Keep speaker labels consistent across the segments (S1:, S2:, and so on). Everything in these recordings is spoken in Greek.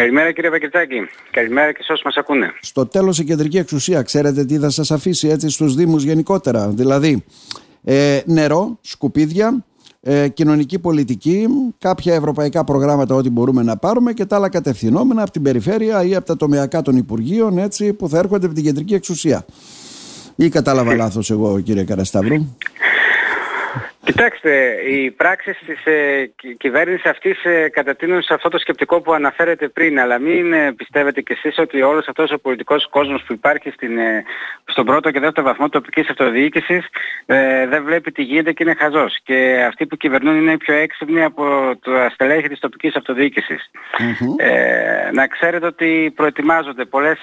S1: Καλημέρα κύριε Πακετάκη. Καλημέρα και σε όσους μας ακούνε.
S2: Στο τέλος η κεντρική εξουσία ξέρετε τι θα σας αφήσει έτσι στους Δήμους γενικότερα. Δηλαδή ε, νερό, σκουπίδια, ε, κοινωνική πολιτική, κάποια ευρωπαϊκά προγράμματα ό,τι μπορούμε να πάρουμε και τα άλλα κατευθυνόμενα από την περιφέρεια ή από τα τομεακά των Υπουργείων έτσι, που θα έρχονται από την κεντρική εξουσία. Ή κατάλαβα λάθος εγώ κύριε Καρασταύρου;
S1: Κοιτάξτε, οι πράξεις της ε, κυβέρνησης αυτής ε, κατατείνουν σε αυτό το σκεπτικό που αναφέρετε πριν, αλλά μην ε, πιστεύετε κι εσείς ότι όλος αυτός ο πολιτικός κόσμος που υπάρχει στην, ε, στον πρώτο και δεύτερο βαθμό τοπικής αυτοδιοίκησης ε, δεν βλέπει τι γίνεται και είναι χαζός. Και αυτοί που κυβερνούν είναι πιο έξυπνοι από το αστελέχη της τοπικής αυτοδιοίκησης. Ε, να ξέρετε ότι προετοιμάζονται πολλές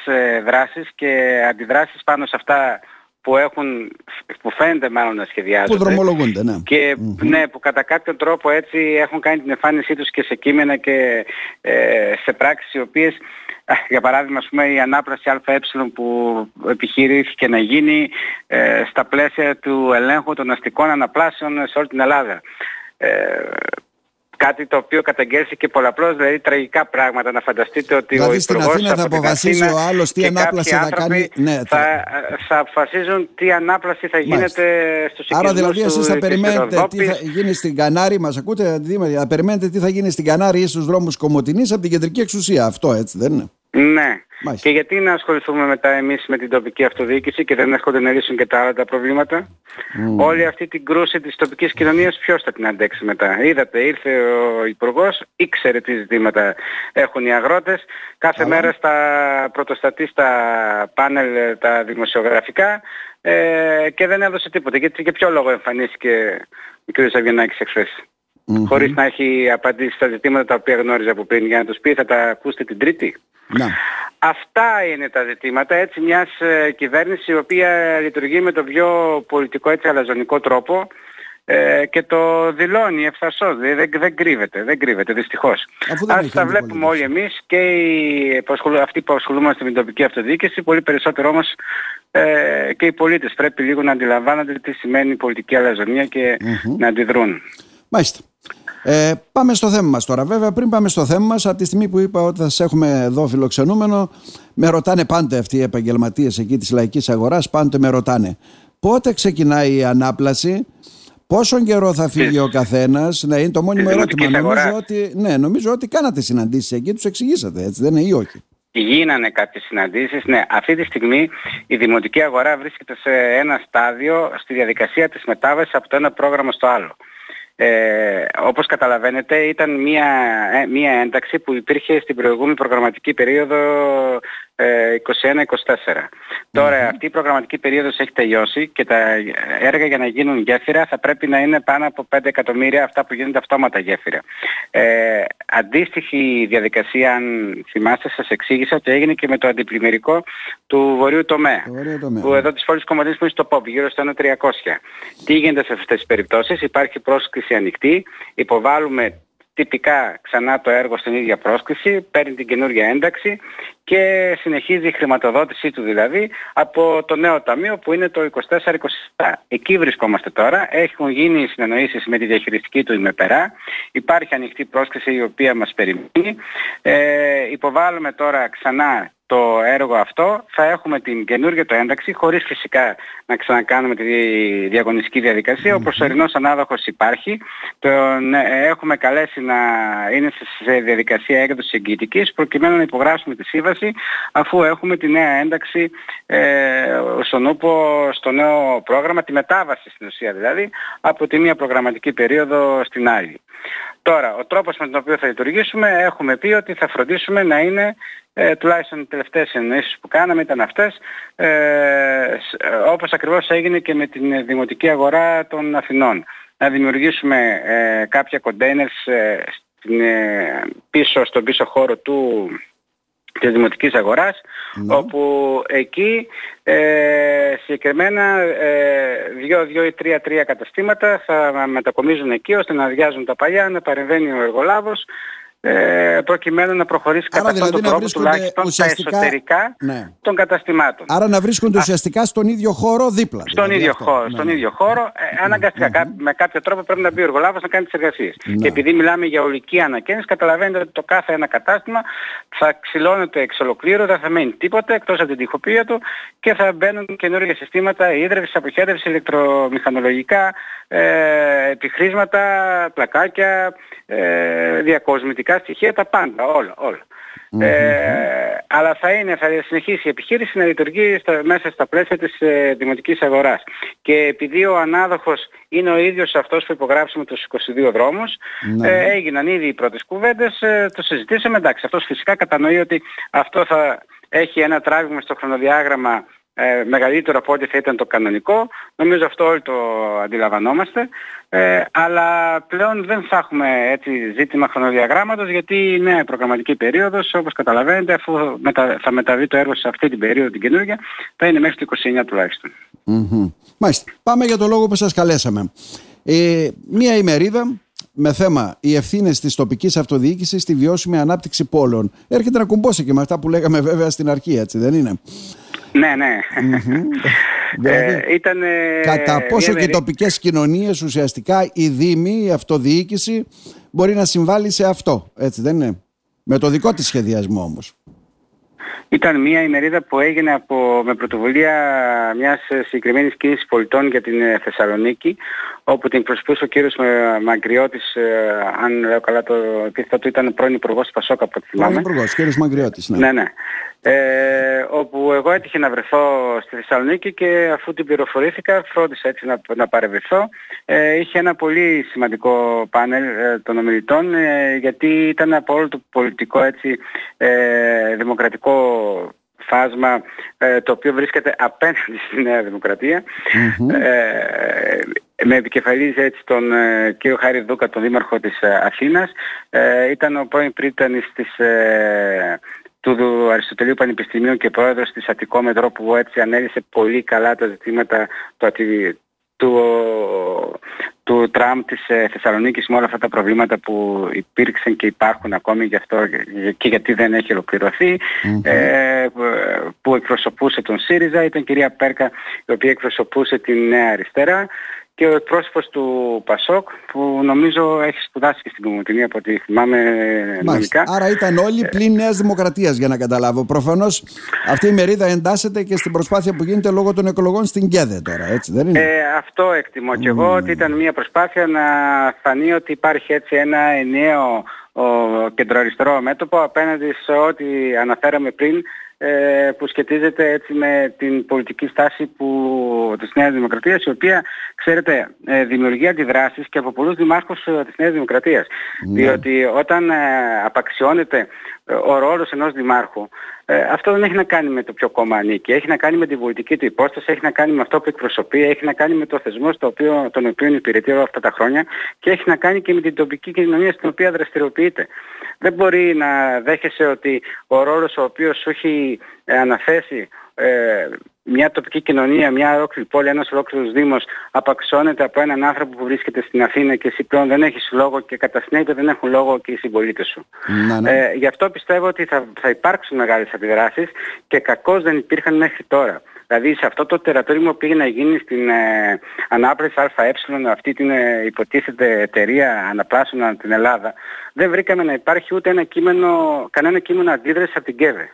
S1: δράσεις και αντιδράσεις πάνω σε αυτά που έχουν, που φαίνεται μάλλον να σχεδιάζονται.
S2: Που δρομολογούνται, ναι.
S1: Και ναι, που κατά κάποιον τρόπο έτσι έχουν κάνει την εμφάνισή τους και σε κείμενα και ε, σε πράξεις οι οποίες, για παράδειγμα, ας πούμε, η ανάπλαση ΑΕ που επιχειρήθηκε να γίνει ε, στα πλαίσια του ελέγχου των αστικών αναπλάσεων σε όλη την Ελλάδα. Ε, Κάτι το οποίο καταγγέλθηκε πολλαπλώς, δηλαδή τραγικά πράγματα. Να φανταστείτε ότι
S2: δηλαδή
S1: ο
S2: στην Αθήνα θα αποφασίζει ο άλλος τι ανάπλαση θα κάνει.
S1: Ναι, θα... θα αποφασίζουν τι ανάπλαση θα γίνεται Μάλιστα. στους
S2: Άρα δηλαδή εσείς θα περιμένετε τι θα γίνει στην Κανάρη, μας ακούτε, θα περιμένετε τι θα γίνει στην Κανάρη ή στους δρόμους Κομωτινής από την κεντρική εξουσία. Αυτό έτσι δεν είναι.
S1: Ναι. Και γιατί να ασχοληθούμε μετά εμείς με την τοπική αυτοδιοίκηση και δεν έρχονται να λύσουν και τα άλλα τα προβλήματα; Όλη αυτή την κρούση της τοπικής κοινωνίας ποιος θα την αντέξει μετά; Είδατε, ήρθε ο Υπουργός, ήξερε τι ζητήματα έχουν οι αγρότες. Κάθε μέρα στα πρωτοστατή στα πάνελ τα δημοσιογραφικά ε, και δεν έδωσε τίποτα. Γιατί και ποιο λόγο εμφανίστηκε ο κ. Σαββιανάκης εχθές; Mm-hmm. Χωρίς να έχει απαντήσει στα ζητήματα τα οποία γνώριζε από πριν για να τους πει θα τα ακούσετε την Τρίτη;
S2: Να.
S1: Αυτά είναι τα ζητήματα έτσι μιας ε, κυβέρνησης η οποία λειτουργεί με τον πιο πολιτικό έτσι αλαζονικό τρόπο ε, και το δηλώνει ευθαρσώς, δεν, δεν κρύβεται, δεν κρύβεται δυστυχώς. Ας τα βλέπουμε όλοι εμείς και οι, αυτοί που ασχολούμαστε με την τοπική αυτοδιοίκηση, πολύ περισσότερο όμως ε, και οι πολίτες πρέπει λίγο να αντιλαμβάνονται τι σημαίνει πολιτική αλαζονία και να αντιδρούν.
S2: Μάλιστα. Ε, πάμε στο θέμα μας τώρα. Βέβαια, πριν πάμε στο θέμα μας, από τη στιγμή που είπα ότι θα σας έχουμε εδώ φιλοξενούμενο, με ρωτάνε πάντα αυτοί οι επαγγελματίες εκεί της λαϊκής αγοράς, πάντοτε με ρωτάνε πότε ξεκινάει η ανάπλαση, πόσο καιρό θα φύγει ο καθένας, ναι, είναι το μόνιμο ερώτημα. Νομίζω ότι, ναι, νομίζω ότι κάνατε συναντήσεις εκεί, τους εξηγήσατε, έτσι δεν είναι ή όχι;
S1: Γίνανε κάποιες συναντήσεις. Ναι, αυτή τη στιγμή η δημοτική αγορά βρίσκεται σε ένα στάδιο στη διαδικασία της μετάβασης από το ένα πρόγραμμα στο άλλο. Ε, όπως καταλαβαίνετε ήταν μια, ε, μια ένταξη που υπήρχε στην προηγούμενη προγραμματική περίοδο 21-24. Τώρα αυτή η προγραμματική περίοδος έχει τελειώσει και τα έργα για να γίνουν γέφυρα θα πρέπει να είναι πάνω από 5 εκατομμύρια αυτά που γίνονται αυτόματα γέφυρα. Ε, αντίστοιχη διαδικασία, αν θυμάστε, σας εξήγησα ότι έγινε και με το αντιπλημμυρικό του βορείου τομέα. Που εδώ της πόλης Κομματίνης που είναι στο ΠΟΠ, γύρω στο 1.300. Τι γίνεται σε αυτές τις περιπτώσεις, υπάρχει πρόσκληση ανοιχτή, υποβάλλουμε τυπικά ξανά το έργο στην ίδια πρόσκληση, παίρνει την καινούργια ένταξη και συνεχίζει η χρηματοδότησή του δηλαδή από το νέο ταμείο που είναι το 24-27. Εκεί βρισκόμαστε τώρα, έχουν γίνει συνεννοήσεις με τη διαχειριστική του ημεπερά, υπάρχει ανοιχτή πρόσκληση η οποία μας περιμένει, ε, υποβάλλουμε τώρα ξανά το έργο αυτό θα έχουμε την καινούργια το ένταξη χωρίς φυσικά να ξανακάνουμε τη διαγωνιστική διαδικασία. Ο προσωρινός ανάδοχος υπάρχει. Τον ε, έχουμε καλέσει να είναι σε διαδικασία έκδοσης εγγυητικής προκειμένου να υπογράψουμε τη σύμβαση αφού έχουμε τη νέα ένταξη ε, στον ούπο στο νέο πρόγραμμα, τη μετάβαση στην ουσία δηλαδή από τη μία προγραμματική περίοδο στην άλλη. Τώρα, ο τρόπος με τον οποίο θα λειτουργήσουμε έχουμε πει ότι θα φροντίσουμε να είναι ε, τουλάχιστον οι τελευταίες εννοήσεις που κάναμε ήταν αυτές, ε, όπως ακριβώς έγινε και με την δημοτική αγορά των Αθηνών. Να δημιουργήσουμε ε, κάποια containers ε, πίσω, στον πίσω χώρο του της δημοτικής αγοράς, ναι. όπου εκεί ε, συγκεκριμένα ε, δύο, δύο ή τρία, τρία καταστήματα θα μετακομίζουν εκεί ώστε να αδειάζουν τα παλιά, να παρεμβαίνει ο εργολάβος ε, προκειμένου να προχωρήσει κατά
S2: δηλαδή
S1: αυτόν τον τρόπο τουλάχιστον ουσιαστικά... τα εσωτερικά ναι. των καταστημάτων.
S2: Άρα να βρίσκονται ουσιαστικά στον ίδιο χώρο δίπλα.
S1: Στον, δηλαδή ίδιο, χώρο, ναι. στον ίδιο χώρο, ε, ναι. αναγκαστικά με κάποιο τρόπο πρέπει να μπει ο εργολάβος να κάνει τις εργασίες. Και επειδή μιλάμε για ολική ανακαίνιση, καταλαβαίνετε ότι το κάθε ένα κατάστημα θα ξυλώνεται εξ ολοκλήρου, δεν θα μένει τίποτα εκτός από την τυχοποίηση του και θα μπαίνουν καινούργια συστήματα ίδρυυσης, αποχέτευσης, ηλεκτρομηχανολογικά, ε, επιχρήσματα, πλακάκια, ε, διακοσμητικά στοιχεία, τα πάντα, όλα, όλα. Ε, αλλά θα, είναι, θα συνεχίσει η επιχείρηση να λειτουργεί στα, μέσα στα πλαίσια της ε, δημοτικής αγοράς. Και επειδή ο ανάδοχος είναι ο ίδιος αυτός που υπογράψαμε τους 22 δρόμους, ναι. ε, έγιναν ήδη οι πρώτες κουβέντες, ε, το συζητήσαμε, εντάξει, αυτός φυσικά κατανοεί ότι αυτό θα έχει ένα τράβημα στο χρονοδιάγραμμα ε, μεγαλύτερο από ό,τι θα ήταν το κανονικό. Νομίζω αυτό όλοι το αντιλαμβανόμαστε. Ε, αλλά πλέον δεν θα έχουμε έτσι ζήτημα χρονοδιαγράμματος γιατί είναι προγραμματική περίοδος όπως καταλαβαίνετε αφού μετα, θα μεταβεί το έργο σε αυτή την περίοδο την καινούργια θα είναι μέχρι το 29 τουλάχιστον.
S2: Mm-hmm. Μάλιστα. Πάμε για το λόγο που σας καλέσαμε. Ε, μία ημερίδα με θέμα οι ευθύνες της τοπικής αυτοδιοίκησης στη βιώσιμη ανάπτυξη πόλεων. Έρχεται να κουμπώσει και με αυτά που λέγαμε βέβαια στην αρχή, έτσι δεν είναι;
S1: Ναι, ναι.
S2: Ε, ήταν, κατά πόσο και οι τοπικές κοινωνίες ουσιαστικά η Δήμη, η αυτοδιοίκηση μπορεί να συμβάλλει σε αυτό, έτσι δεν είναι; Με το δικό της σχεδιασμό όμως.
S1: Ήταν μια ημερίδα που έγινε από, με πρωτοβουλία μιας συγκεκριμένης κίνησης πολιτών για την ε, Θεσσαλονίκη, όπου την προσπούσε ο κύριος Μαγκριώτης, ε, αν λέω καλά το επίθετο του, ήταν πρώην υπουργός του Πασόκα από ό,τι θυμάμαι.
S2: Πρώην υπουργός, κύριος Μαγκριώτης, ναι.
S1: Ναι, ναι. Ε, όπου εγώ έτυχε να βρεθώ στη Θεσσαλονίκη και αφού την πληροφορήθηκα φρόντισα έτσι να, να παρευρεθώ. Ε, είχε ένα πολύ σημαντικό πάνελ ε, των ομιλητών ε, γιατί ήταν από όλο το πολιτικό έτσι ε, δημοκρατικό φάσμα ε, το οποίο βρίσκεται απέναντι στη Νέα Δημοκρατία. Ε, με επικεφαλής έτσι τον ε, κύριο Χάρη Δούκα, τον Δήμαρχο της Αθήνας. Ήταν ο πρώην πρίτανης της του Αριστοτελείου Πανεπιστημίου και πρόεδρος της Αττικό Μετρό που έτσι ανέλησε πολύ καλά τα ζητήματα του, του, του Τραμπ της ε, Θεσσαλονίκης με όλα αυτά τα προβλήματα που υπήρξαν και υπάρχουν ακόμη γι' αυτό και γιατί δεν έχει ε, που εκπροσωπούσε τον ΣΥΡΙΖΑ. Ήταν η κυρία Πέρκα η οποία εκπροσωπούσε την Νέα Αριστερά και ο εκπρόσωπος του Πασόκ που νομίζω έχει σπουδάσει και στην Κομωτινή από ό,τι θυμάμαι νομικά.
S2: Άρα ήταν όλοι πλην Νέας Δημοκρατίας για να καταλάβω. Προφανώς αυτή η μερίδα εντάσσεται και στην προσπάθεια που γίνεται λόγω των εκλογών στην ΚΕΔΕ τώρα, έτσι δεν είναι;
S1: Ε, αυτό εκτιμώ mm. και εγώ ότι ήταν μια προσπάθεια να φανεί ότι υπάρχει έτσι ένα ενιαίο κεντροαριστερό μέτωπο απέναντι σε ό,τι αναφέραμε πριν ε, που σχετίζεται έτσι με την πολιτική στάση που, της Νέας Δημοκρατίας η οποία, ξέρετε, ε, δημιουργεί αντιδράσεις και από πολλούς δημάρχους ε, της Νέας Δημοκρατίας. Ναι. Διότι όταν απαξιώνεται ο ρόλος ενός δημάρχου αυτό δεν έχει να κάνει με το ποιο κόμμα ανήκει, έχει να κάνει με την πολιτική του υπόσταση, έχει να κάνει με αυτό που εκπροσωπεί, έχει να κάνει με το θεσμό στο οποίο, τον οποίο υπηρετεί όλα αυτά τα χρόνια και έχει να κάνει και με την τοπική κοινωνία στην οποία δραστηριοποιείται. Δεν μπορεί να δέχεσαι ότι ο ρόλος ο οποίος σου έχει ε, αναθέσει ε, μια τοπική κοινωνία, μια ολόκληρη πόλη, ένας ολόκληρος δήμος απαξώνεται από έναν άνθρωπο που βρίσκεται στην Αθήνα και εσύ πλέον δεν έχεις λόγο και κατά συνέπεια δεν έχουν λόγο και οι συμπολίτες σου. Να, ναι. Ε, γι' αυτό πιστεύω ότι θα, θα υπάρξουν μεγάλες αντιδράσεις και κακώς δεν υπήρχαν μέχρι τώρα. Δηλαδή σε αυτό το τερατόριο που πήγε να γίνει στην ε, ανάπλαση ΑΕ, αυτή την ε, υποτίθεται εταιρεία αναπλάσεων την Ελλάδα, δεν βρήκαμε να υπάρχει ούτε ένα κείμενο, κανένα κείμενο αντίδραση από την ΚΕΒΕ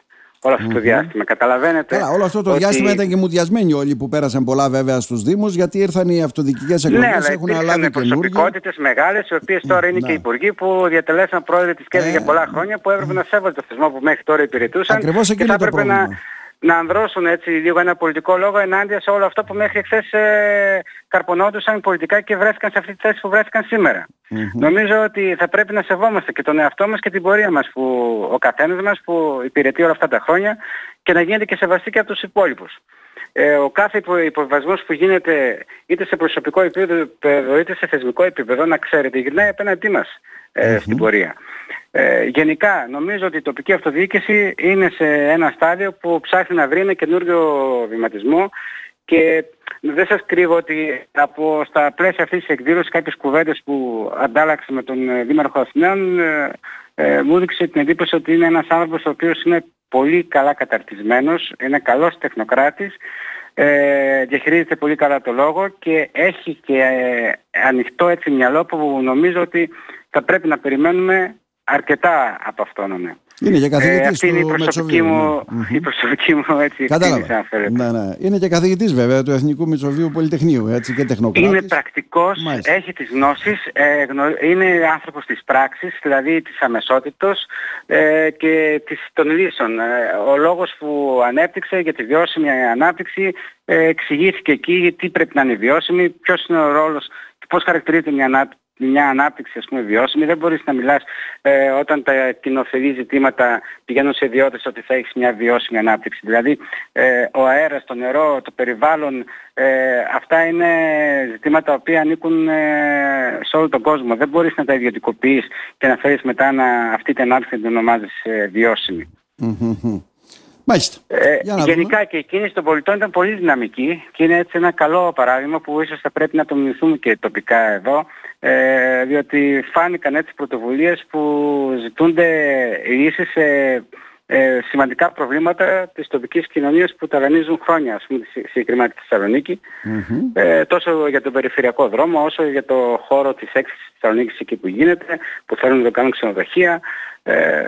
S1: όλο αυτό το διάστημα. Καταλαβαίνετε.
S2: Καλά, όλο αυτό το ότι... διάστημα ήταν και μουδιασμένοι όλοι που πέρασαν πολλά βέβαια στους Δήμους, γιατί ήρθαν οι αυτοδιοικητικές εκλογές,
S1: ναι,
S2: έχουν αλλάξει
S1: προσωπικότητες μεγάλες, οι οποίες τώρα είναι ναι. και υπουργοί που διατελέσαν πρόεδροι της ΚΕΒΕ για πολλά χρόνια, που έπρεπε να σέβονται το θεσμό που μέχρι τώρα υπηρετούσαν.
S2: Ακριβώς εκεί είναι το πρόβλημα. Να
S1: να ανδρώσουν έτσι λίγο ένα πολιτικό λόγο ενάντια σε όλο αυτό που μέχρι χθες ε, καρπονόντουσαν πολιτικά και βρέθηκαν σε αυτή τη θέση που βρέθηκαν Νομίζω ότι θα πρέπει να σεβόμαστε και τον εαυτό μας και την πορεία μας, που, ο καθένας μας που υπηρετεί όλα αυτά τα χρόνια και να γίνεται και σεβαστή και από τους υπόλοιπους. Ε, ο κάθε υποβασμός που γίνεται είτε σε προσωπικό επίπεδο είτε σε θεσμικό επίπεδο να ξέρετε γυρνάει απέναντί μας ε, στην πορεία. Ε, γενικά νομίζω ότι η τοπική αυτοδιοίκηση είναι σε ένα στάδιο που ψάχνει να βρει ένα καινούριο βηματισμό και δεν σας κρύβω ότι από στα πλαίσια αυτής της εκδήλωσης κάποιες κουβέντες που αντάλλαξε με τον ε, Δήμαρχο Αθηναίων ε, ε, μου έδειξε την εντύπωση ότι είναι ένας άνθρωπος ο οποίος είναι πολύ καλά καταρτισμένος, είναι καλός τεχνοκράτης, ε, διαχειρίζεται πολύ καλά το λόγο και έχει και ε, ανοιχτό έτσι μυαλό που νομίζω ότι θα πρέπει να περιμένουμε αρκετά από αυτόν. Ναι.
S2: Είναι και καθηγητής
S1: ε, αυτή είναι η προσωπική, μου,
S2: ναι.
S1: η προσωπική μου έτσι
S2: Κατάλαβα. Ναι, ναι. Είναι και καθηγητής βέβαια του Εθνικού Μητσοβίου Πολυτεχνείου έτσι, και τεχνοκράτης.
S1: Είναι πρακτικός, Μάλιστα. έχει τις γνώσεις, ε, είναι άνθρωπος της πράξης, δηλαδή της αμεσότητος ε, και της, των λύσεων. Ε, ο λόγος που ανέπτυξε για τη βιώσιμη ανάπτυξη ε, εξηγήθηκε εκεί τι πρέπει να είναι βιώσιμη, ποιος είναι ο ρόλος πώς χαρακτηρίζεται μια ανάπτυξη μια ανάπτυξη ας πούμε βιώσιμη. Δεν μπορείς να μιλάς ε, όταν τα κοινοφελή ζητήματα πηγαίνουν σε ιδιώτες ότι θα έχεις μια βιώσιμη ανάπτυξη. Δηλαδή ε, ο αέρας, το νερό, το περιβάλλον, ε, αυτά είναι ζητήματα τα οποία ανήκουν ε, σε όλο τον κόσμο. Δεν μπορείς να τα ιδιωτικοποιείς και να φέρεις μετά να, αυτή την ανάπτυξη να την ονομάζεις ε, βιώσιμη.
S2: Μάλιστα.
S1: Ε, γενικά και η κίνηση των πολιτών ήταν πολύ δυναμική και είναι έτσι ένα καλό παράδειγμα που ίσως θα πρέπει να το μιμηθούμε και τοπικά εδώ ε, διότι φάνηκαν έτσι πρωτοβουλίες που ζητούνται λύσεις σε ε, σημαντικά προβλήματα της τοπικής κοινωνίας που ταλανίζουν χρόνια, ας πούμε, συγκεκριμένα της θεσσαλονικη ε, τόσο για τον περιφερειακό δρόμο, όσο για το χώρο της έξης της Θεσσαλονίκης εκεί που γίνεται, που θέλουν να το κάνουν ξενοδοχεία. Ε,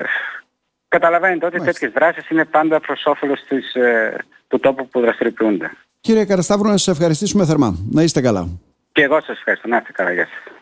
S1: καταλαβαίνετε ότι τέτοιες δράσεις είναι πάντα προς όφελος της, ε, του τόπου που δραστηριοποιούνται.
S2: Κύριε Καρασταύρου, να σας ευχαριστήσουμε θερμά. Να είστε καλά.
S1: Και εγώ σας ευχαριστώ. Να είστε καλά. Γεια σας.